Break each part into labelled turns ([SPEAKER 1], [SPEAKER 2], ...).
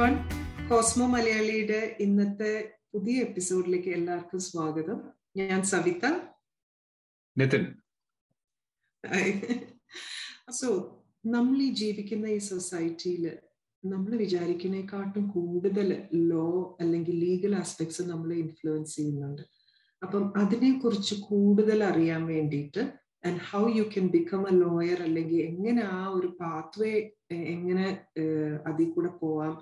[SPEAKER 1] One Cosmo മലയാളിയുടെ ഇന്നത്തെ പുതിയ എപ്പിസോഡിലേക്ക് എല്ലാവർക്കും സ്വാഗതം. ഞാൻ സവിത.
[SPEAKER 2] നിതിൻ.
[SPEAKER 1] സോ നമ്മൾ ഈ ജീവിക്കുന്ന ഈ സൊസൈറ്റിയിൽ നമ്മൾ വിചാരിക്കുന്നതിനെക്കാട്ടും കൂടുതൽ ലോ അല്ലെങ്കിൽ ലീഗൽ ആസ്പെക്ട്സ് നമ്മളെ ഇൻഫ്ലുവൻസ് ചെയ്യുന്നുണ്ട്. അപ്പം അതിനെക്കുറിച്ച് കൂടുതൽ അറിയാൻ വേണ്ടിയിട്ട് and how you can become a lawyer അല്ലെങ്കിൽ എങ്ങനെ ആ ഒരു പാത്വേ എങ്ങനെ അതിൽ കൂടെ പോവാം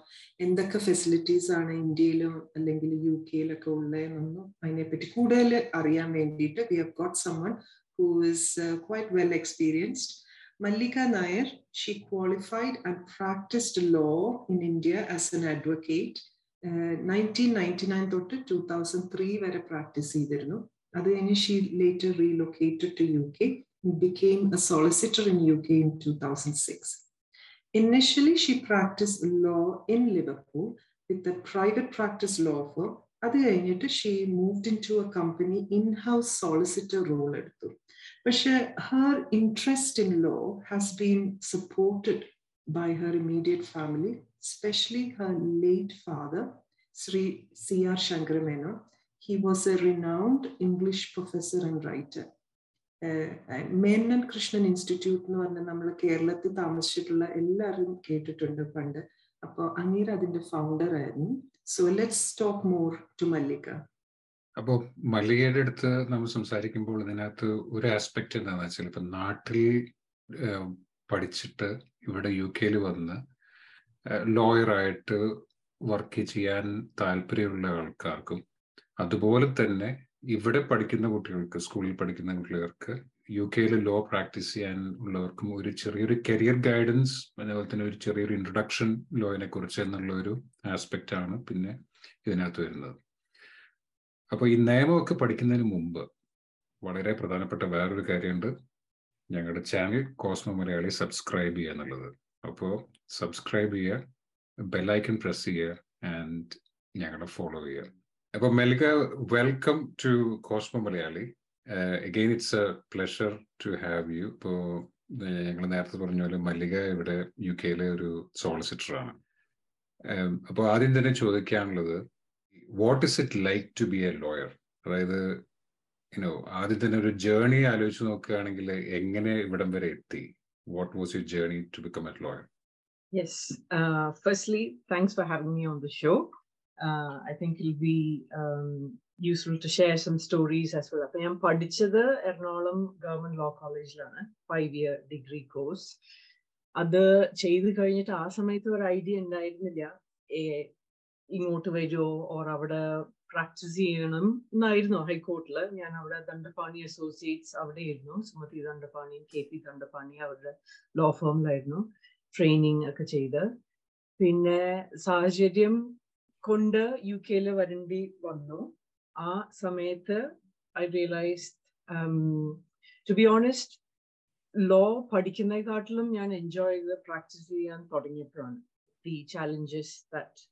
[SPEAKER 1] എന്തൊക്കെ ഫെസിലിറ്റീസ് ആണ് ഇന്ത്യയിലും അല്ലെങ്കിൽ യു കെയിലൊക്കെ ഉള്ളതെന്നൊന്നും അതിനെപ്പറ്റി കൂടുതൽ അറിയാൻ വേണ്ടിയിട്ട് we have got someone who is quite well experienced Mallika Nair, she qualified and practiced law in India as an advocate. Nineteen ninety nine തൊട്ട് ടു തൗസൻഡ് ത്രീ വരെ പ്രാക്ടീസ് ചെയ്തിരുന്നു അത് കഴിഞ്ഞ് she later റീലൊക്കേറ്റഡ് to you K became a solicitor in UK in 2006. Initially, she practiced law in Liverpool with a private practice law firm. അത് കഴിഞ്ഞിട്ട് she moved in to A company in house solicitor role എടുത്തു പക്ഷെ Har interest in law has been supported by Har immediate family especially her late father, Sri C.R. Shankaramena. He was a renowned English professor and writer. Menon Krishnan institute എന്ന് പറഞ്ഞ നമ്മൾ കേരളത്തിൽ താമസിച്ചിട്ടുള്ള എല്ലാവരും കേട്ടിട്ടുണ്ട് പണ്ട്. അപ്പോൾ അങ്ങേര് അതിന്റെ ഫൗണ്ടർ ആയിരുന്നു. So let's talk more to Mallika
[SPEAKER 2] അപ്പോൾ മല്ലികയുടെ അടുത്ത് നമ്മൾ സംസാരിക്കുമ്പോൾ ഇതിനകത്ത് ഒരു ആസ്പെക്ട് എന്താണെന്ന് വെച്ചാൽ ഇപ്പം നാട്ടിൽ പഠിച്ചിട്ട് ഇവിടെ യു കെയിൽ വന്ന് ലോയറായിട്ട് വർക്ക് ചെയ്യാൻ താല്പര്യമുള്ള ആൾക്കാർക്കും അതുപോലെ തന്നെ ഇവിടെ പഠിക്കുന്ന കുട്ടികൾക്ക് സ്കൂളിൽ പഠിക്കുന്ന കുട്ടികൾക്ക് യു കെയിൽ ലോ പ്രാക്ടീസ് ചെയ്യാൻ ഉള്ളവർക്കും ഒരു ചെറിയൊരു കരിയർ ഗൈഡൻസ് അതേപോലെ തന്നെ ഒരു ചെറിയൊരു ഇൻട്രൊഡക്ഷൻ ലോയിനെ കുറിച്ച് എന്നുള്ള ഒരു ആസ്പെക്റ്റ് ആണ് പിന്നെ ഇതിനകത്ത് വരുന്നത്. അപ്പോൾ ഈ നിയമമൊക്കെ പഠിക്കുന്നതിന് മുമ്പ് വളരെ പ്രധാനപ്പെട്ട വേറൊരു കാര്യമുണ്ട്. ഞങ്ങളുടെ ചാനൽ കോസ്മോ മലയാളി സബ്സ്ക്രൈബ് ചെയ്യുക എന്നുള്ളത്. അപ്പോൾ സബ്സ്ക്രൈബ് ചെയ്യുക ബെല്ലൈക്കൺ പ്രസ് ചെയ്യുക ആൻഡ് ഞങ്ങളെ ഫോളോ ചെയ്യുക. അപ്പോൾ മെലിക welcome to Cosmo Malayali again it's a pleasure to have you ഇപ്പോൾ ഞങ്ങൾ നേരത്തെ പറഞ്ഞ പോലെ മല്ലിക ഇവിടെ യു കെയിലെ ഒരു സോളിസിറ്റർ ആണ് അപ്പോൾ ആദ്യം തന്നെ ചോദിക്കാനുള്ളത് what is it like to be a lawyer അതായത് യുനോ ആദ്യം തന്നെ ഒരു ജേർണി ആലോചിച്ച് നോക്കുകയാണെങ്കിൽ എങ്ങനെ ഇവിടം വരെ എത്തി what was your journey to become a lawyer?
[SPEAKER 3] Yes. Uh, firstly, thanks for having me on the show. Think I'll be useful be share some stories as well. I am പഠിച്ചത് Ernakulam government law കോളേജിലാണ് five year degree course അത് ചെയ്ത് കഴിഞ്ഞിട്ട് ആ സമയത്ത് ഒരു idea ഉണ്ടായിരുന്നില്ല. ഇങ്ങോട്ട് വരുമോ ഓർ അവിടെ പ്രാക്ടീസ് ചെയ്യണം എന്നായിരുന്നു ഹൈക്കോർട്ടിൽ ഞാൻ അവിടെ ദണ്ഡപാണി അസോസിയേറ്റ്സ് അവിടെ ആയിരുന്നു സുമതി ദണ്ഡപാണി കെ പി ദണ്ഡപാണി അവരുടെ ലോ ഫേമിലായിരുന്നു ട്രെയിനിങ് ഒക്കെ ചെയ്ത്. പിന്നെ സാഹചര്യം കൊണ്ട് യു കെയിൽ വരേണ്ടി വന്നു. ആ സമയത്ത് I realise to be honest law പഠിക്കുന്നതിനെക്കാട്ടിലും ഞാൻ എൻജോയ് ചെയ്ത് പ്രാക്ടീസ് ചെയ്യാൻ തുടങ്ങിയപ്പോഴാണ്. The challenges that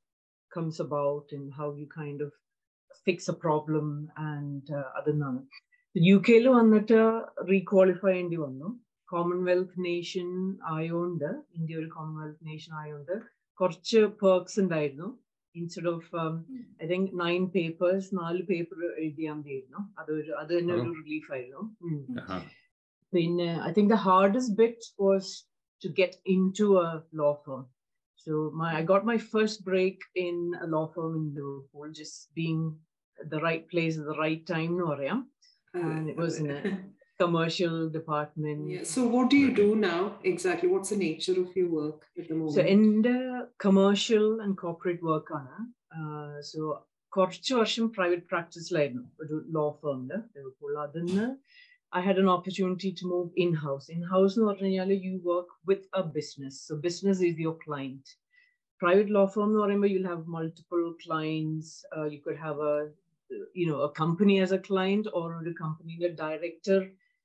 [SPEAKER 3] comes about in how you kind of fix a problem and അതെന്നാണ്. U K വന്നിട്ട് റീക്വാളിഫൈ ചെയ്യേണ്ടി വന്നു. കോമൺവെൽത്ത് നേഷൻ ആയോണ്ട് ഇന്ത്യ ഒരു കോമൺവെൽത്ത് നേഷൻ ആയോണ്ട് കുറച്ച് പേർക്സ് ഉണ്ടായിരുന്നു. Instead of I think nine papers നാല് പേപ്പർ എഴുതിയാൽ മതിയായിരുന്നു അതൊരു അത് തന്നെ ഒരു റിലീഫ് ആയിരുന്നു പിന്നെ I think the hardest bit was to get in to a law firm So my I got my first break in a law firm in Liverpool, just being at the right place at the right time, no and it was in a commercial department.
[SPEAKER 1] Yeah. So what do you do now exactly? What's the nature of your work at the moment?
[SPEAKER 3] So in the commercial and corporate work on uh, so കുറച്ച് വർഷം private പ്രാക്ടീസിലായിരുന്നു ഒരു law ഫേമില് Liverpool അതിന് I had an opportunity to move in house. In house, you work with a business. So, business is your client. Private law firm, you'll have multiple clients. Uh, you could have a you know a company as a client or a company the director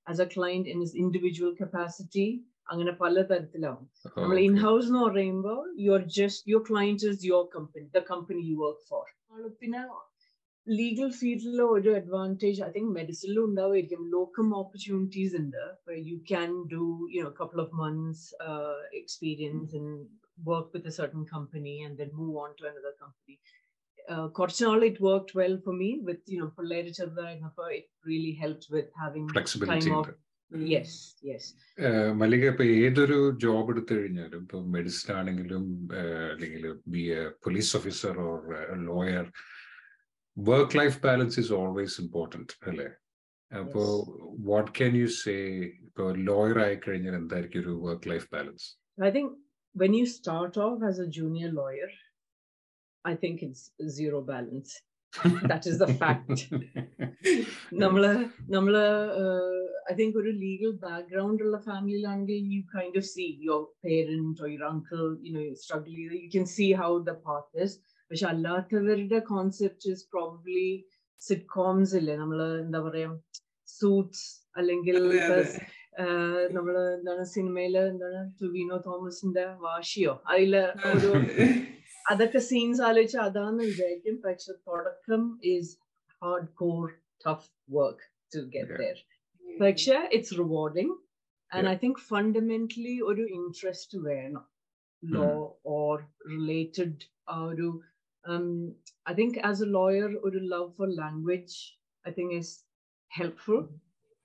[SPEAKER 3] as a client in his individual capacity അങ്ങനെ പല തരത്തിലാവും നമ്മൾ in house എന്ന് പറയുമ്പോൾ you are just your client is your company the company you work for പിന്നെ legal ഫീൽഡിൽ ഒരു advantage I think മെഡിസിനിലും ഉണ്ടാവുമായിരിക്കും ലോക്കം ഓപ്പർച്യൂണിറ്റീസ് ഉണ്ട് you can do you know couple of months experience in work with a certain company and then move on to another company. Uh, കുറച്ച് നാൾ it worked well for me with you know പിള്ളേര് ചെറുതായിരുന്നപ്പോ it really helped with having
[SPEAKER 2] flexibility
[SPEAKER 3] time
[SPEAKER 2] ഉണ്ട്
[SPEAKER 3] off yes yes
[SPEAKER 2] ഏഹ് മല്ലിക ഇപ്പൊ ഏതൊരു job എടുത്തു കഴിഞ്ഞാലും ഇപ്പൊ medicine ആണെങ്കിലും ഏഹ് അല്ലെങ്കിൽ be a police officer or lawyer work life balance is always important അല്ലേ അപ്പോ വാട്ട് ക്യാൻ യു സേ ഇപ്പൊ ലോയർ ആയി കഴിഞ്ഞാൽ എന്തായിരിക്കും ഒരു work life balance
[SPEAKER 3] I think when you start off as a junior lawyer, I think it's zero balance. that is the fact. നമ്മള് നമ്മള് I think ഒരു ലീഗൽ ബാക്ക്ഗ്രൗണ്ട് ഉള്ള ഫാമിലിയിലാണെങ്കിൽ U kind of sea your parent your uncle you know struggle ചെയ്ത് you can see how the path is പക്ഷെ അല്ലാത്തവരുടെ concept is probably sitcoms ഇല്ലേ നമ്മള് എന്താ പറയാ സൂട്ട്സ് അല്ലെങ്കിൽ ആഹ് നമ്മള് എന്താണ് സിനിമയില് എന്താണ് ടുവിനോ തോമസിന്റെ വാശിയോ അതില് ഒരു അതൊക്കെ സീൻസ് ആലോചിച്ച് അതാന്ന് വിചാരിക്കും പക്ഷെ തുടക്കം is hard core tough work to get
[SPEAKER 2] Yeah.
[SPEAKER 3] There പക്ഷെ it's rewarding and
[SPEAKER 2] Yeah.
[SPEAKER 3] I think fundamentally ഒരു ഇൻട്രസ്റ്റ് വേണം ലോ ഓർ റിലേറ്റഡ് ആ ഒരു I think as a lawyer ഒരു love for language I think is helpful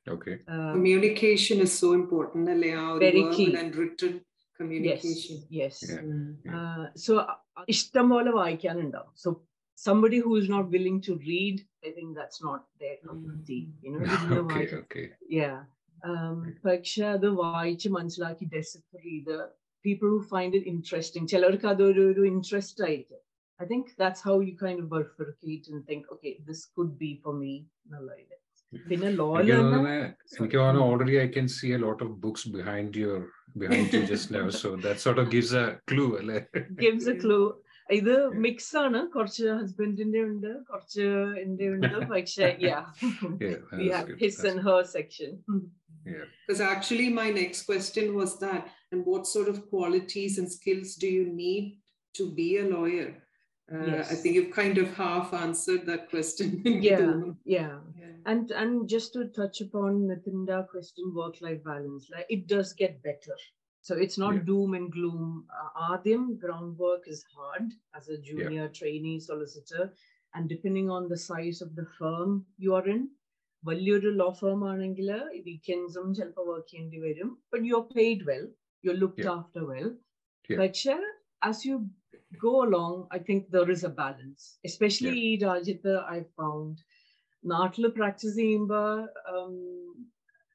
[SPEAKER 2] okay
[SPEAKER 1] communication is so important അല്ലേ ആ ഒരു
[SPEAKER 3] Very
[SPEAKER 1] verbal
[SPEAKER 3] key.
[SPEAKER 1] and written communication
[SPEAKER 3] yes
[SPEAKER 2] Yeah.
[SPEAKER 1] Mm.
[SPEAKER 3] So ഇഷ്ടം പോലെ വായിക്കാനുണ്ടാവും so somebody who is not willing to read i think that's not their cup of tea you know ഇരുന്ന്
[SPEAKER 2] okay
[SPEAKER 3] വായിക്ക-
[SPEAKER 2] okay
[SPEAKER 3] yeah um പക്ഷെ അത് വായിച്ച് മനസ്സിലാക്കി decipher ചെയ്ത് people who find it interesting ചിലർക്ക് അതൊരു ഒരു ഇൻട്രസ്റ്റ് ആയിരിക്കും i think that's how you kind of bifurcate and think okay this could be for me എന്നുള്ള ഇത് പിന്നെ
[SPEAKER 2] എനിക്ക്
[SPEAKER 3] ലോയിൽ
[SPEAKER 2] തോന്നുന്നു എനിക്ക് തോന്നുന്നു already I can see A lot of books behind your behind you just now so that sort of gives A clue അല്ലേ
[SPEAKER 3] gives a clue ഇത് mix ആണ് കുറച്ച് ഹസ്ബൻഡിന്റെ ഉണ്ട് കുറച്ച് എന്റെ ഉണ്ട് പക്ഷെ yeah
[SPEAKER 2] Yeah,
[SPEAKER 3] we
[SPEAKER 2] that's
[SPEAKER 3] have
[SPEAKER 2] good.
[SPEAKER 3] his
[SPEAKER 2] That's
[SPEAKER 3] and her section
[SPEAKER 1] Because actually, my next question was that, and what sort of qualities and skills do you need to be a lawyer? Uh, I
[SPEAKER 3] Yes.
[SPEAKER 1] think you've kind of half answered that question.
[SPEAKER 3] yeah yeah
[SPEAKER 1] Yeah.
[SPEAKER 3] and and just to touch upon Nitinda question work life balance like it does get better so it's not
[SPEAKER 2] Yeah.
[SPEAKER 3] doom and gloom uh, Adim groundwork is hard as a junior trainee solicitor and depending on the size of the firm you are in വലിയൊരു law firm ആണെങ്കിൽ വീക്കെൻഡ്സും ചിലപ്പോൾ work ചെയ്യേണ്ടി വരും but you are paid well you are looked
[SPEAKER 2] Yeah.
[SPEAKER 3] After well
[SPEAKER 2] Yeah.
[SPEAKER 3] പക്ഷെ as you go along, I think there is a balance. Especially ഈ രാജ്യത്ത് I found നാട്ടിൽ പ്രാക്ടീസ് ചെയ്യുമ്പോൾ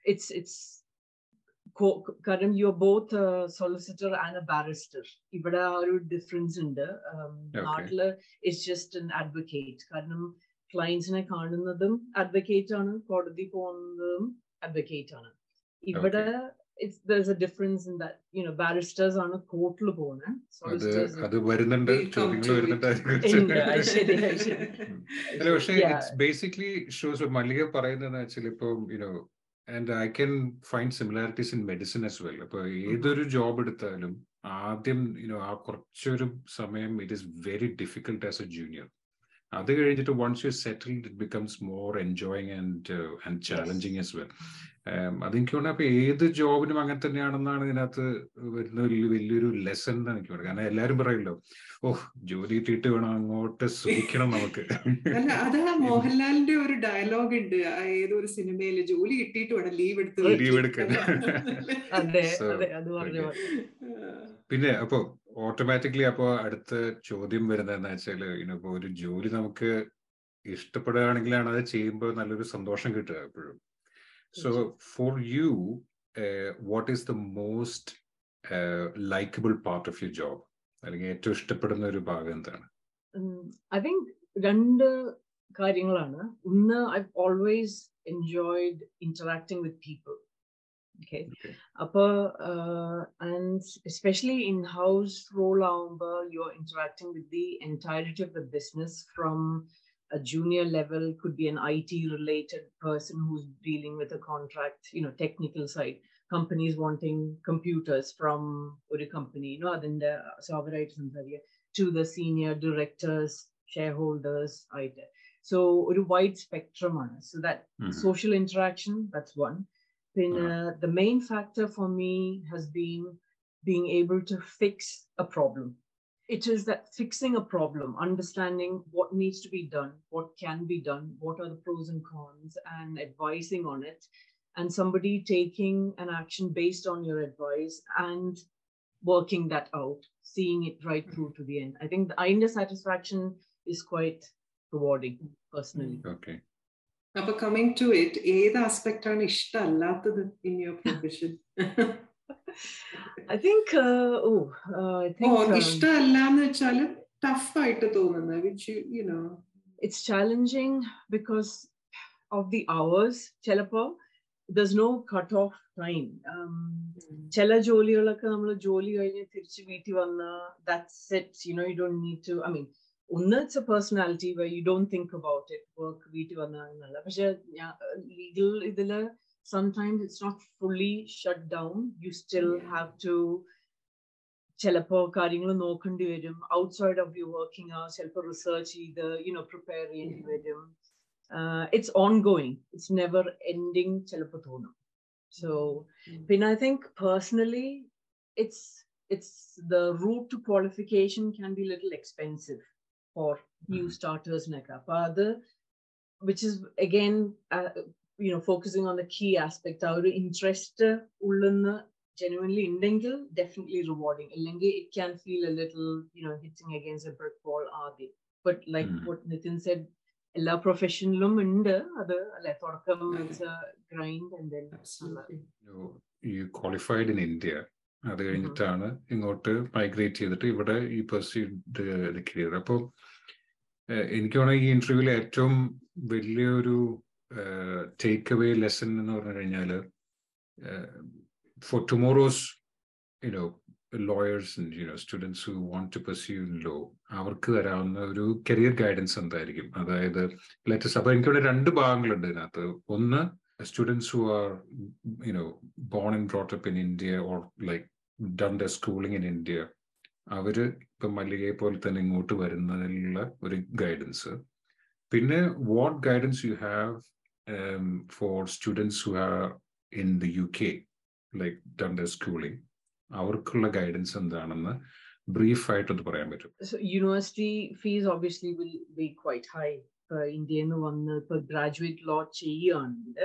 [SPEAKER 3] ഇറ്റ്സ് ഇറ്റ്സ് കാരണം you are both solicitor and a barrister ഇവിടെ ആ ഒരു difference ഉണ്ട്. നാട്ടിൽ ഇറ്റ്സ് ജസ്റ്റ് എൻ അഡ്വക്കേറ്റ് കാരണം ക്ലയൻസിനെ കാണുന്നതും അഡ്വക്കേറ്റ് ആണ് കോടതി പോകുന്നതും അഡ്വക്കേറ്റ് ആണ്. ഇവിടെ it's there's a difference in that you know barristers on a court labona it's
[SPEAKER 2] basically shows
[SPEAKER 3] what
[SPEAKER 2] my Mallika parayana actually you know and i can find similarities in medicine as well. appo edoru mm-hmm. job eduthalum aadyam you know aa korchoru samayam it is very difficult as a junior. അത് കഴിഞ്ഞിട്ട് once you settle it becomes more enjoying and and challenging as well അതെനിക്ക് തോന്നുന്നു അപ്പൊ ഏത് ജോബിനും അങ്ങനെ തന്നെയാണെന്നാണ് ഇതിനകത്ത് വരുന്ന വലിയ വലിയൊരു ലെസൺ എന്ന് എനിക്ക് തോന്നുന്നത്. കാരണം എല്ലാരും പറയല്ലോ ഓഹ് ജോലി കിട്ടിയിട്ട് വേണം അങ്ങോട്ട് സുഖിക്കണം നമുക്ക്.
[SPEAKER 1] അത് മോഹൻലാലിന്റെ ഒരു ഡയലോഗ് ഉണ്ട്. ഏതൊരു സിനിമയിൽ ജോലി കിട്ടിയിട്ട് വേണം ലീവ് എടുത്ത്
[SPEAKER 2] ലീവ് എടുക്കാൻ. പിന്നെ അപ്പൊ ഓട്ടോമാറ്റിക്കലി അപ്പോ അടുത്ത ചോദ്യം വരുന്നത് എന്താ വെച്ചാൽ ഇനിയിപ്പോ ഒരു ജോലി നമുക്ക് ഇഷ്ടപ്പെടുകയാണെങ്കിലാണ് അത് ചെയ്യുമ്പോൾ നല്ലൊരു സന്തോഷം കിട്ടുക എപ്പോഴും. So for you what is the most likable part of you job അല്ലെങ്കിൽ ഏറ്റവും ഇഷ്ടപ്പെടുന്ന ഒരു ഭാഗം എന്താണ്?
[SPEAKER 3] ഐ തിങ്ക് രണ്ട് കാര്യങ്ങളാണ്. ഒന്ന് I always enjoyed interacting with people okay
[SPEAKER 2] Okay.
[SPEAKER 3] upper uh, and especially in house role ആവുമ്പോൾ you're interacting with the entirety of the business from a junior level could be an IT related person who's dealing with a contract you know technical side companies wanting computers from ഒരു company you know അതിന്റെ sovereign to the senior directors shareholders ആയിട്ട് so ഒരു wide spectrum ആണ് so that
[SPEAKER 2] Mhm.
[SPEAKER 3] social interaction that's one then mm-hmm. uh, the main factor for me has been being able to fix a problem. It is that fixing a problem, understanding what needs to be done, what can be done, what are the pros and cons, and advising on it, and somebody taking an action based on your advice and working that out, seeing it right mm-hmm. through to the end. I think the inner satisfaction is quite rewarding personally. Mm-hmm.
[SPEAKER 2] Okay.
[SPEAKER 1] അപ്പൊ coming to it ഏത് aspect ആണ് ഇഷ്ടമല്ലാത്തത് in your profession
[SPEAKER 3] I think, I think
[SPEAKER 1] oh
[SPEAKER 3] um,
[SPEAKER 1] ഇഷ്ടമല്ല എന്ന് വെച്ചാൽ tough ആയിട്ട് തോന്നുന്നത് which you know
[SPEAKER 3] it's challenging because of the hours. ചിലപ്പോ there's no cut off time. Um, ചില ജോലികളൊക്കെ നമ്മൾ ജോലി കഴിഞ്ഞ് തിരിച്ച് വീട്ടിൽ വന്ന that's it you know you don't need to I mean ഒന്ന് it's a personality way you don't think about it work വീട്ടിൽ വന്ന എന്നല്ല പക്ഷെ ലീഗൽ ഇതിൽ sometimes it's not fully shut down you still have to ചിലപ്പോ കാര്യങ്ങൾ നോക്കേണ്ടി വരും. ഔട്ട്സൈഡ് ഓഫ് യു വർക്കിംഗ് ആ ചിലപ്പോൾ റിസർച്ച് ചെയ്ത് യുനോ പ്രിപ്പയർ ചെയ്യേണ്ടി വരും. It's ongoing it's never ending ചിലപ്പോൾ തോന്നും. സോ പിന്നെ I think personally it's it's the route to qualification can be little expensive for new സ്റ്റാർട്ടേഴ്സിനൊക്കെ അപ്പൊ അത് which is again you know focusing on the key aspect ആ ഒരു interest ഉള്ളുന്ന് genuinely ഉണ്ടെങ്കിൽ definitely rewarding അല്ലെങ്കിൽ it can feel a little you know hitting against a brick wall ആദ്യം but like
[SPEAKER 2] Mm.
[SPEAKER 3] what Nitin said എല്ലാ പ്രൊഫഷനിലും ഉണ്ട് അത് അല്ലെ തുടക്കം
[SPEAKER 1] അതെ.
[SPEAKER 3] It's grind and then
[SPEAKER 2] you qualified in India അത് കഴിഞ്ഞിട്ടാണ് ഇങ്ങോട്ട് മൈഗ്രേറ്റ് ചെയ്തിട്ട് ഇവിടെ ഈ പെർസ്യൂഡ് കരിയർ അപ്പോൾ എനിക്ക് വേണമെങ്കിൽ ഈ ഇന്റർവ്യൂവിൽ ഏറ്റവും വലിയൊരു ടേക്ക് അവേ ലെസൺ എന്ന് പറഞ്ഞു കഴിഞ്ഞാൽ for tomorrow's you know lawyers you know students who want to pursue law അവർക്ക് തരാവുന്ന ഒരു കരിയർ ഗൈഡൻസ് എന്തായിരിക്കും? അതായത് ലെറ്റസ് അപ്പൊ എനിക്കിവിടെ രണ്ട് ഭാഗങ്ങളുണ്ട് ഇതിനകത്ത്. ഒന്ന് students who are you know born and brought up in india or like done their schooling in india അവർ ഇപ്പൊ മല്ലികയെ പോലെ തന്നെ ഇങ്ങോട്ട് വരുന്നതിനുള്ള ഒരു ഗൈഡൻസ് പിന്നെ what guidance you have for students who are in the U K like done the schooling അവർക്കുള്ള guidance എന്താണെന്ന് brief ആയിട്ടൊന്ന് പറയാൻ പറ്റും.
[SPEAKER 3] Fees obviously will be quite high. uh, ഇന്ത്യയിൽ നിന്ന് വന്ന് ഇപ്പൊ ഗ്രാജുവേറ്റ് ലോ ചെയ്യുകയാണെങ്കിൽ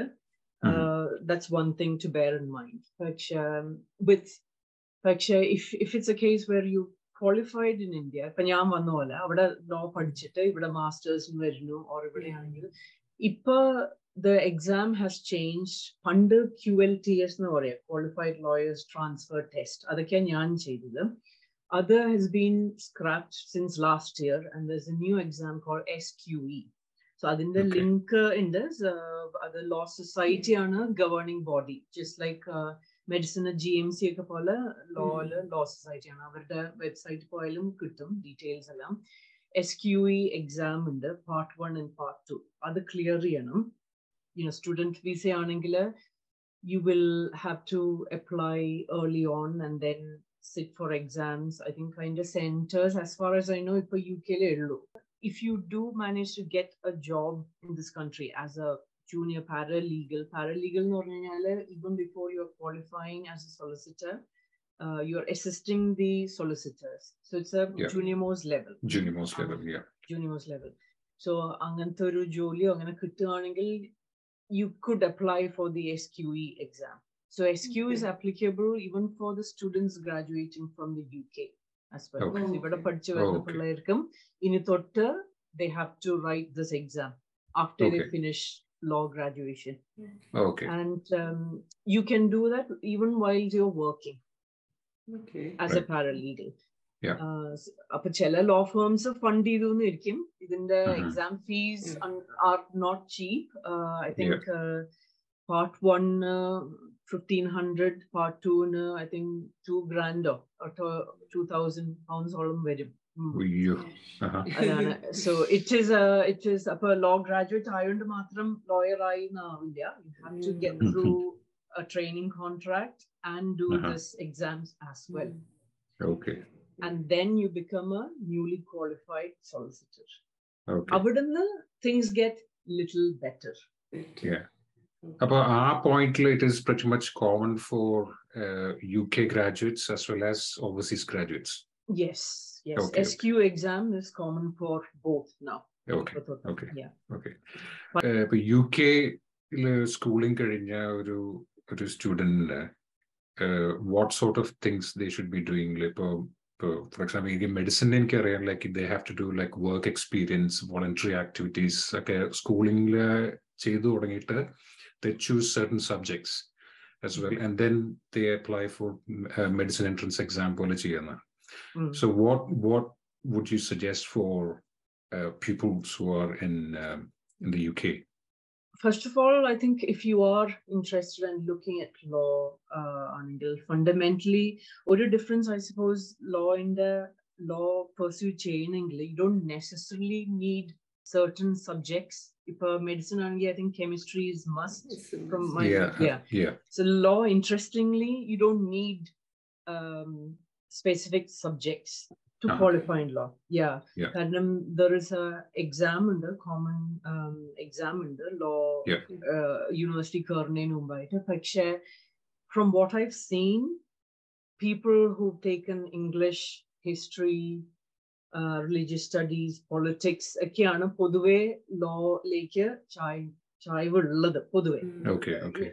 [SPEAKER 3] uh, that's one thing to bear in mind പക്ഷെ um, with പക്ഷെ if if it's a case where you qualified in India ഇപ്പൊ ഞാൻ വന്ന പോലെ അവിടെ ലോ പഠിച്ചിട്ട് ഇവിടെ മാസ്റ്റേഴ്സിന് വരുന്നു ഓർ ഇവിടെയാണെങ്കിൽ ഇപ്പൊ the exam has changed പണ്ട് ക്യു എൽ ടി എസ് എന്ന് പറയാം ക്വാളിഫൈഡ് ലോയേഴ്സ് ട്രാൻസ്ഫർ ടെസ്റ്റ് അതൊക്കെയാണ് ഞാൻ ചെയ്തത് other has been scrapped since last year and there's a new exam called SQE. So അതിന്റെ. ലിങ്ക് ഉണ്ട് അത് ലോ സൊസൈറ്റി ആണ് ഗവേണിംഗ് ബോഡി ജസ്റ്റ് ലൈക്ക് മെഡിസിന് ജി എം സി ഒക്കെ പോലെ ലോയിൽ ലോ സൊസൈറ്റി ആണ്. അവരുടെ വെബ്സൈറ്റ് പോയാലും കിട്ടും ഡീറ്റെയിൽസ് എല്ലാം. എസ് ക്യു ഇ എക്സാം ഉണ്ട് part one and part two അത് ക്ലിയർ ചെയ്യണം. യുനോ സ്റ്റുഡന്റ് വിസ ആണെങ്കിൽ you will have to apply early on and then sit for exams. I think kind of centers, as far as I know, for UK. If you do manage to get a job in this country as a junior paralegal, paralegal എന്ന് പറഞ്ഞു കഴിഞ്ഞാല് even before you're qualifying as a solicitor, uh, you're assisting the solicitors. So it's a
[SPEAKER 2] Yeah.
[SPEAKER 3] junior most level.
[SPEAKER 2] junior most level yeah
[SPEAKER 3] junior most level. So അങ്ങനത്തെ ഒരു ജോലിയോ അങ്ങനെ കിട്ടുകയാണെങ്കിൽ you could apply for the SQE exam. So SQE is
[SPEAKER 1] Okay.
[SPEAKER 3] applicable even for the students graduating from the UK as well.
[SPEAKER 2] Okay.
[SPEAKER 3] So ഇവിടെ
[SPEAKER 1] Okay.
[SPEAKER 3] പഠിച്ചു വരുന്ന
[SPEAKER 2] Okay.
[SPEAKER 3] പിള്ളേർക്കും ഇനി തൊട്ട് they have to write this exam after they
[SPEAKER 2] Okay.
[SPEAKER 3] finish law graduation.
[SPEAKER 2] okay
[SPEAKER 3] And um, you can do that even while you're working
[SPEAKER 1] okay
[SPEAKER 3] as a
[SPEAKER 2] Right.
[SPEAKER 3] paralegal.
[SPEAKER 2] Yeah.
[SPEAKER 3] Uh, s- അപ്പൊ ചില law firms fund ചെയ്തു ഇരിക്കും ഇതിന്റെ
[SPEAKER 2] Mhm.
[SPEAKER 3] Exam fees
[SPEAKER 1] Yeah.
[SPEAKER 3] R not cheap I think part one fifteen hundred part ടുന് I think to ഗ്രാൻഡോ two thousand പൗണ്ട്സോളം വരും ഉം.
[SPEAKER 2] അയ്യോ ആഹാ.
[SPEAKER 3] അതാണ് so it is it is അപ്പൊ ലോ ഗ്രാജുവേറ്റ് ആയതുകൊണ്ട് മാത്രം ലോയർ ആയി എന്നാവില്ല you have to get
[SPEAKER 2] Mhm.
[SPEAKER 3] Through a training contract and do
[SPEAKER 2] Uh-huh.
[SPEAKER 3] this exams as well
[SPEAKER 2] okay
[SPEAKER 3] and then you become a newly qualified solicitor.
[SPEAKER 2] okay
[SPEAKER 3] അവിടുന്ന് things get little better.
[SPEAKER 2] About our point, it is pretty much common for uh, UK graduates as well as overseas graduates.
[SPEAKER 3] Yes, yes. SQE exam is common for both now.
[SPEAKER 2] Okay.
[SPEAKER 3] Okay. Yeah.
[SPEAKER 2] Okay.
[SPEAKER 3] But,
[SPEAKER 2] uh, but UK schooling karinya to student, uh, what sort of things they should be doing? Like, uh, for example, in medicine in career, like they have to do like work experience, voluntary activities. Okay, schooling le chedu orangita the choose certain subjects as well and then they apply for uh, medicine entrance exam പോലെ ചെയ്യുന്ന
[SPEAKER 3] Mm.
[SPEAKER 2] so what what would you suggest for uh, pupils who are in um, in the UK?
[SPEAKER 3] First of all, I think if you are interested in looking at law, uh, Anil, fundamentally, or a difference, I suppose, law in the law pursuit chain, you don't necessarily need certain subjects. if a medicine only, I think chemistry is must. Medicine. From my
[SPEAKER 2] yeah.
[SPEAKER 3] yeah,
[SPEAKER 2] yeah.
[SPEAKER 3] So law, interestingly, you don't need um, specific subjects to
[SPEAKER 2] uh-huh.
[SPEAKER 3] qualify in law. Yeah,
[SPEAKER 2] yeah.
[SPEAKER 3] And um, there is a exam under common um, exam under law
[SPEAKER 2] yeah.
[SPEAKER 3] uh, university Karne Mumbai. But from what I've seen, people who've taken English, history, uh, religious studies politics ഒക്കെയാണ് പൊതുവെ ലോയിലേക്ക് ചായ് ചായ്വുള്ളത് പൊതുവെ
[SPEAKER 2] okay, okay,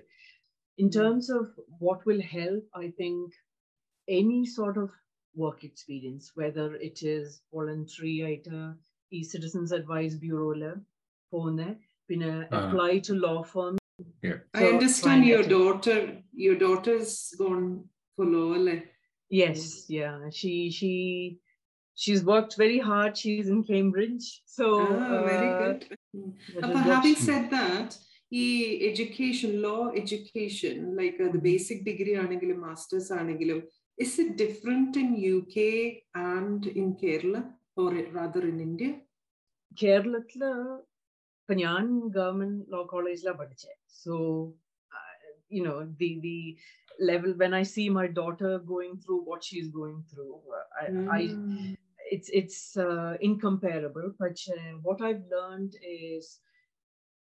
[SPEAKER 3] in terms of what will help, I think any sort of work experience, whether it is voluntary at e Citizens Advice Bureau, phone, pinna apply to law firms.
[SPEAKER 1] I
[SPEAKER 3] So,
[SPEAKER 1] understand
[SPEAKER 3] fine,
[SPEAKER 1] your
[SPEAKER 3] I think-
[SPEAKER 1] daughter, your daughter's gone for law, like.
[SPEAKER 3] Yes, yeah, she she she's worked very hard. She's in Cambridge, so
[SPEAKER 1] Ah, very
[SPEAKER 3] uh,
[SPEAKER 1] good.
[SPEAKER 3] that
[SPEAKER 1] But
[SPEAKER 3] is what
[SPEAKER 1] having
[SPEAKER 3] she-
[SPEAKER 1] said that, ഈ education law education like അത് basic degree ആണെങ്കിലും masters ആണെങ്കിലും is it different in U K and in Kerala or rather in India
[SPEAKER 3] കേരളത്തില് ഇപ്പൊ ഞാൻ government law കോളേജിലാണ് പഠിച്ചത് so you know the the level when i see my daughter going through what she's going through uh, I, I it's it's uh, incomparable but uh, what i've learned is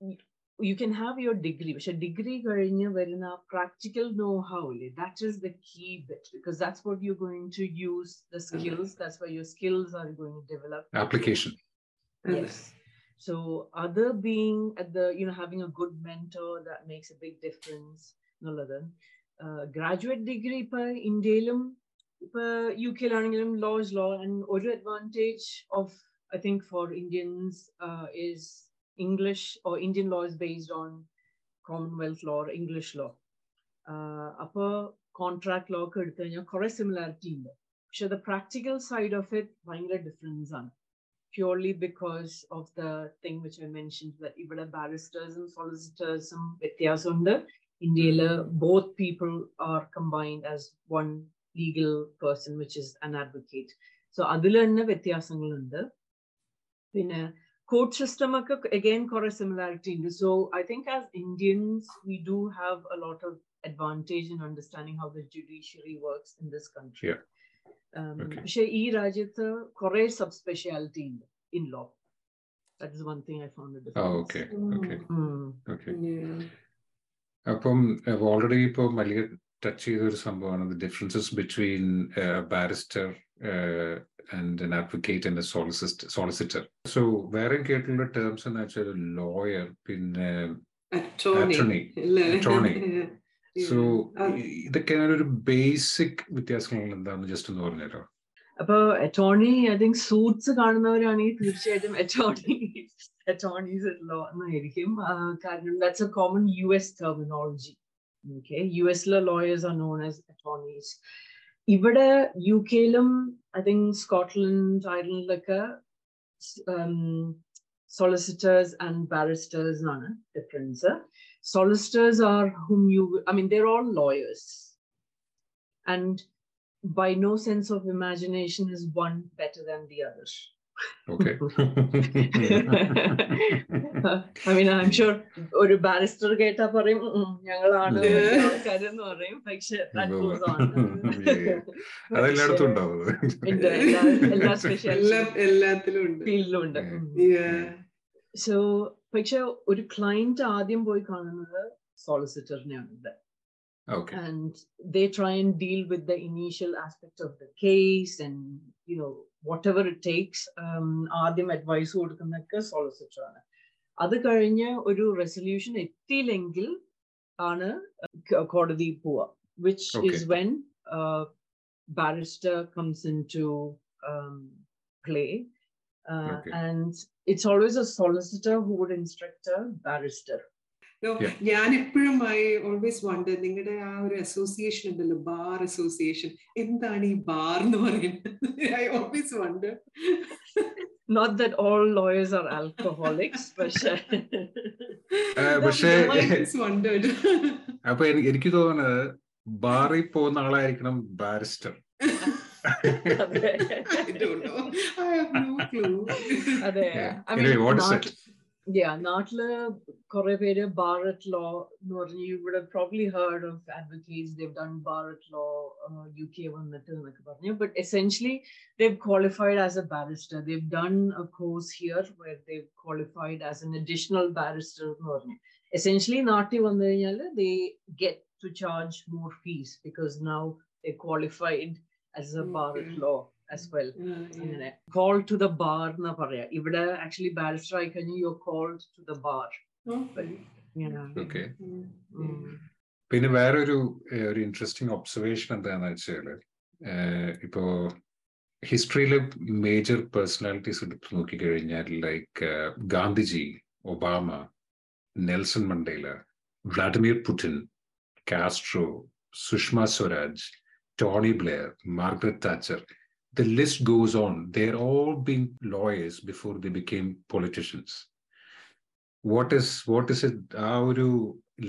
[SPEAKER 3] y- you can have your degree which a degree കഴിഞ്ഞ് വരുന്ന practical know-how ഇല്ലേ, that is the key bit because that's what you're going to use the skills that's where your skills are going to develop
[SPEAKER 2] application.
[SPEAKER 3] yes so other being at the you know having a good mentor that makes a big difference എന്നുള്ളത് uh, graduate degree ഇപ്പൊ ഇന്ത്യയിലും ഇപ്പൊ U കെയിലാണെങ്കിലും law is law and ഒരു advantage of I think for Indians uh, is English or Indian law is based on Commonwealth law or English law. Uh, അപ്പൊ contract law ഒക്കെ എടുത്തു കഴിഞ്ഞാൽ കുറെ similarity ഉണ്ട് പക്ഷെ the practical side of it ഭയങ്കര difference ആണ് purely because of the thing which I mentioned that ഇവിടെ barristers and solicitors വ്യത്യാസമുണ്ട് ഇന്ത്യയിൽ both people are combined as one legal person which is an advocate so അതിൽ തന്നെ വ്യത്യാസങ്ങളുണ്ട് പിന്നെ court system ഒക്കെ again കുറെ similarity ഉണ്ട് so I think as Indians we do have a lot of advantage in understanding how the judiciary works in this country
[SPEAKER 2] Yeah.
[SPEAKER 3] um,
[SPEAKER 2] Okay.
[SPEAKER 3] പക്ഷെ ഈ രാജ്യത്ത് കുറെ സബ് സ്പെഷ്യാലിറ്റി ഉണ്ട് in law that is one thing I found
[SPEAKER 2] Oh, okay, okay, okay.
[SPEAKER 1] Yeah.
[SPEAKER 2] അപ്പം already ഇപ്പോൾ വലിയ touch ചെയ്ത ഒരു സംഭവമാണ് differences between barrister and an advocate and a solicitor solicitor so വേറെ കേട്ടിട്ടുള്ള ടേംസ് എന്ന് വെച്ചാൽ ലോയർ പിന്നെ
[SPEAKER 1] Attorney.
[SPEAKER 2] Attorney.
[SPEAKER 1] അല്ലേ?
[SPEAKER 2] Attorney.
[SPEAKER 1] Yeah.
[SPEAKER 2] സോ. ഇതൊക്കെയാണ് ഒരു ബേസിക് വ്യത്യാസങ്ങൾ എന്താണെന്ന് ജസ്റ്റ് ഒന്ന് പറഞ്ഞുതരാം
[SPEAKER 3] അപ്പൊ അറ്റോർണി ഐ തിങ്ക് സൂട്ട്സ് കാണുന്നവരാണെങ്കിൽ തീർച്ചയായിട്ടും അറ്റോർണി അറ്റോർണീസ് ലോ എന്നായിരിക്കും കാരണം that's a common U S terminology okay you എസിലെ lawyers R known as attorneys ഇവിടെ U കെയിലും I think Scotland അയർലൻഡിലൊക്കെ solicitors and barristers ആണ് difference solicitors are whom you i mean they're all lawyers and by no sense of imagination is one better than the other
[SPEAKER 2] Okay
[SPEAKER 3] I mean I am sure ഒരു barrister കേട്ടാ പറയും ഞങ്ങളാണ് കരുന്ന് പറയും. പക്ഷെ
[SPEAKER 2] അതെല്ലായിടത്തും ഉണ്ടാവും
[SPEAKER 3] എല്ലാ
[SPEAKER 1] എല്ലാത്തിലും ഉണ്ട്. ഫീൽഡിലുണ്ട്.
[SPEAKER 3] സോ പക്ഷെ ഒരു ക്ലയന്റ് ആദ്യം പോയി കാണുന്നത് സോളിസിറ്ററിനെയാണ്
[SPEAKER 2] Okay.
[SPEAKER 3] And they try and deal with the initial aspects of the case and, you know, whatever it takes um, ആദ്യം അഡ്വൈസ് കൊടുക്കുന്നൊക്കെ സോളിസിറ്റർ ആണ് അത് കഴിഞ്ഞ് ഒരു റെസൊല്യൂഷൻ എത്തിയില്ലെങ്കിൽ ആണ് ക- കോടതി പോവുക which
[SPEAKER 2] Okay.
[SPEAKER 3] Is when barrister comes in to play
[SPEAKER 2] Okay.
[SPEAKER 3] and it's always a solicitor who would instruct
[SPEAKER 1] ഞാൻ എപ്പോഴും ഐ ഓൾവേസ് വണ്ട് നിങ്ങളുടെ ആ ഒരു അസോസിയേഷൻ ഉണ്ടല്ലോ ബാർ അസോസിയേഷൻ എന്താണ് ഈ ബാർ എന്ന് പറയുന്നത്? I always wonder
[SPEAKER 3] not that all lawyers are alcoholics, പക്ഷേ
[SPEAKER 2] പക്ഷേ
[SPEAKER 1] വണ്ടേഡ്
[SPEAKER 2] അപ്പൊ എനിക്ക് തോന്നുന്നത് ബാറിൽ പോകുന്ന ആളായിരിക്കണം barrister
[SPEAKER 1] I don't know. I have no clue.
[SPEAKER 3] അതെ.
[SPEAKER 2] yeah,
[SPEAKER 3] not Natla Korevere Bar at Law, you would have probably heard of advocates, they've done Bar at Law, uh, UK one, but essentially they've qualified as a barrister. They've done a course here where they've qualified as an additional barrister essentially of Essentially, they get to charge more fees because now they're qualified as a mm-hmm. Bharat
[SPEAKER 1] okay.
[SPEAKER 3] Law. As well
[SPEAKER 1] Yeah, yeah.
[SPEAKER 3] അങ്ങനെ call to the bar എന്ന് പറയാ ഇവിടെ actually barrister ആയി കഴിഞ്ഞു you called to the bar
[SPEAKER 1] Okay.
[SPEAKER 2] Okay.
[SPEAKER 1] Mm,
[SPEAKER 3] Mm.
[SPEAKER 2] പിന്നെ വേറൊരു ഒരു interesting observation എന്താന്ന് വെച്ചാൽ ഇപ്പോ ഹിസ്റ്ററിയിലെ മേജർ പേഴ്സണാലിറ്റീസ് എടുത്ത് നോക്കിക്കഴിഞ്ഞാൽ like Gandhiji Obama Nelson Mandela Vladimir Putin Castro Sushma Swaraj Tony Blair Margaret Thatcher the list goes on. They're all being lawyers before they became politicians. What is what is it? ആ ഒരു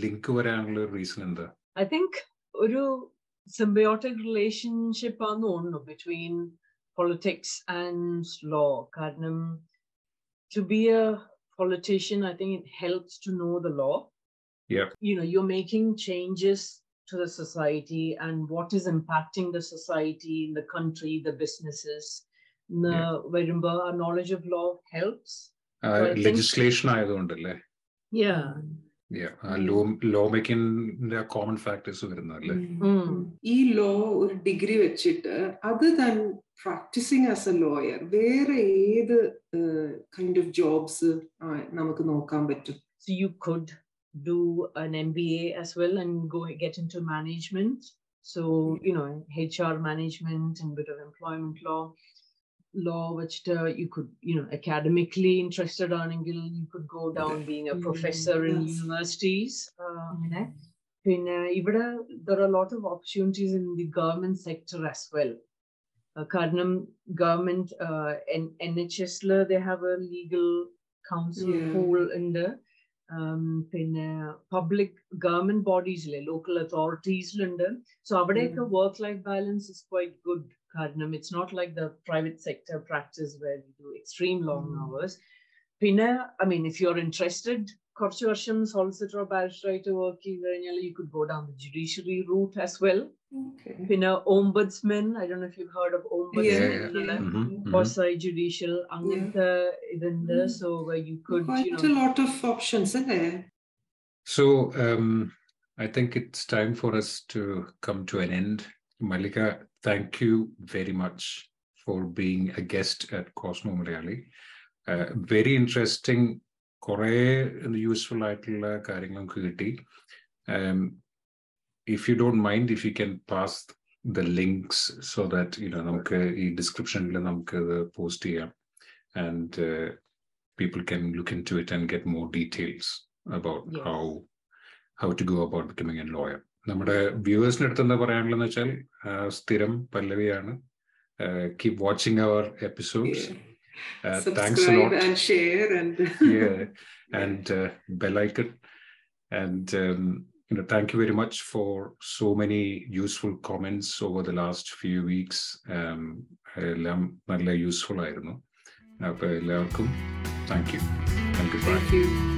[SPEAKER 2] link വരാനുള്ള reason എന്താ
[SPEAKER 3] I think ഒരു symbiotic relationship ആണെന്ന് തോന്നുന്നു between politics and law. കാരണം to be a politician, I think it helps to know the law.
[SPEAKER 2] Yeah.
[SPEAKER 3] You know, you're making changes to the society and what is impacting the society, the country, the businesses. The വരുമ്പോ our knowledge of law helps. I think-
[SPEAKER 2] legislation ആയതുകൊണ്ടല്ലേ
[SPEAKER 3] Yeah.
[SPEAKER 2] Law law making common factors വരുന്നതല്ലേ
[SPEAKER 3] Mm.
[SPEAKER 1] ഈ law ഒരു degree വെച്ചിട്ട് അത് താൻ practising as a lawyer വേറെ ഏത് kind of jobs നമുക്ക് നോക്കാൻ പറ്റും
[SPEAKER 3] So you could do an MBA as well and go get into management. So, you know, HR management and bit of employment law, law, which uh, you could, you know, academically interested on, you could go down being a
[SPEAKER 1] Mm,
[SPEAKER 3] professor in
[SPEAKER 1] yes.
[SPEAKER 3] universities. Uh, പിന്നെ പിന്നെ ഇവിടെ there are a lot of opportunities in the government sector as well. Uh, കാരണം government uh, N- NHS ല് they have a legal council
[SPEAKER 1] Yeah.
[SPEAKER 3] pool ഉണ്ട് um, പിന്നെ public government ബോഡീസിലെ local അതോറിറ്റീസിലുണ്ട് so അവിടെയൊക്കെ
[SPEAKER 1] Mm.
[SPEAKER 3] Work life balance is quite good കാരണം it's not like the private sector practice where do extreme long
[SPEAKER 1] Mm.
[SPEAKER 3] Hours പിന്നെ I mean if you are interested കുറച്ച് വർഷം സോളിസിറ്ററോ ബാരിസ്റ്ററായിട്ട് വർക്ക് ചെയ്ത് കഴിഞ്ഞാൽ you could go down the judiciary route as
[SPEAKER 1] well
[SPEAKER 3] പിന്നെ
[SPEAKER 1] ombudsmen
[SPEAKER 3] I
[SPEAKER 1] do
[SPEAKER 3] if
[SPEAKER 2] you
[SPEAKER 1] heard
[SPEAKER 2] of
[SPEAKER 3] ombudsmen judicial അങ്ങനത്തെ ഇതുണ്ട് so you could
[SPEAKER 1] lot of options അല്ലേ
[SPEAKER 2] so I think it's time for us to come to an end. Mallika, thank you very much for being a guest at Cosmo Malayali. Uh, very interesting കുറേ useful ആയിട്ടുള്ള കാര്യങ്ങൾ നമുക്ക് കിട്ടി. If you don't mind if you can pass the links so that you know നമുക്ക് ഈ ഡിസ്ക്രിപ്ഷനിൽ നമുക്ക് അത് പോസ്റ്റ് ചെയ്യാം. And people can look into it and get more details
[SPEAKER 3] about.
[SPEAKER 2] How how to go about becoming a lawyer നമ്മുടെ വ്യൂവേഴ്സിന് അടുത്ത് എന്താ പറയാനുള്ളതെന്ന് വെച്ചാൽ സ്ഥിരം പല്ലവിയാണ്. Keep watching our
[SPEAKER 1] episodes.
[SPEAKER 2] Uh, thanks a
[SPEAKER 1] Subscribe
[SPEAKER 2] lot.
[SPEAKER 1] and share and
[SPEAKER 2] yeah, and uh, bell icon. And um, you know, thank you very much for so many useful comments over the last few weeks. Um, എല്ലാം നല്ല useful ആയിരുന്നു അപ്പൊ എല്ലാവർക്കും thank you thank you
[SPEAKER 1] thank you.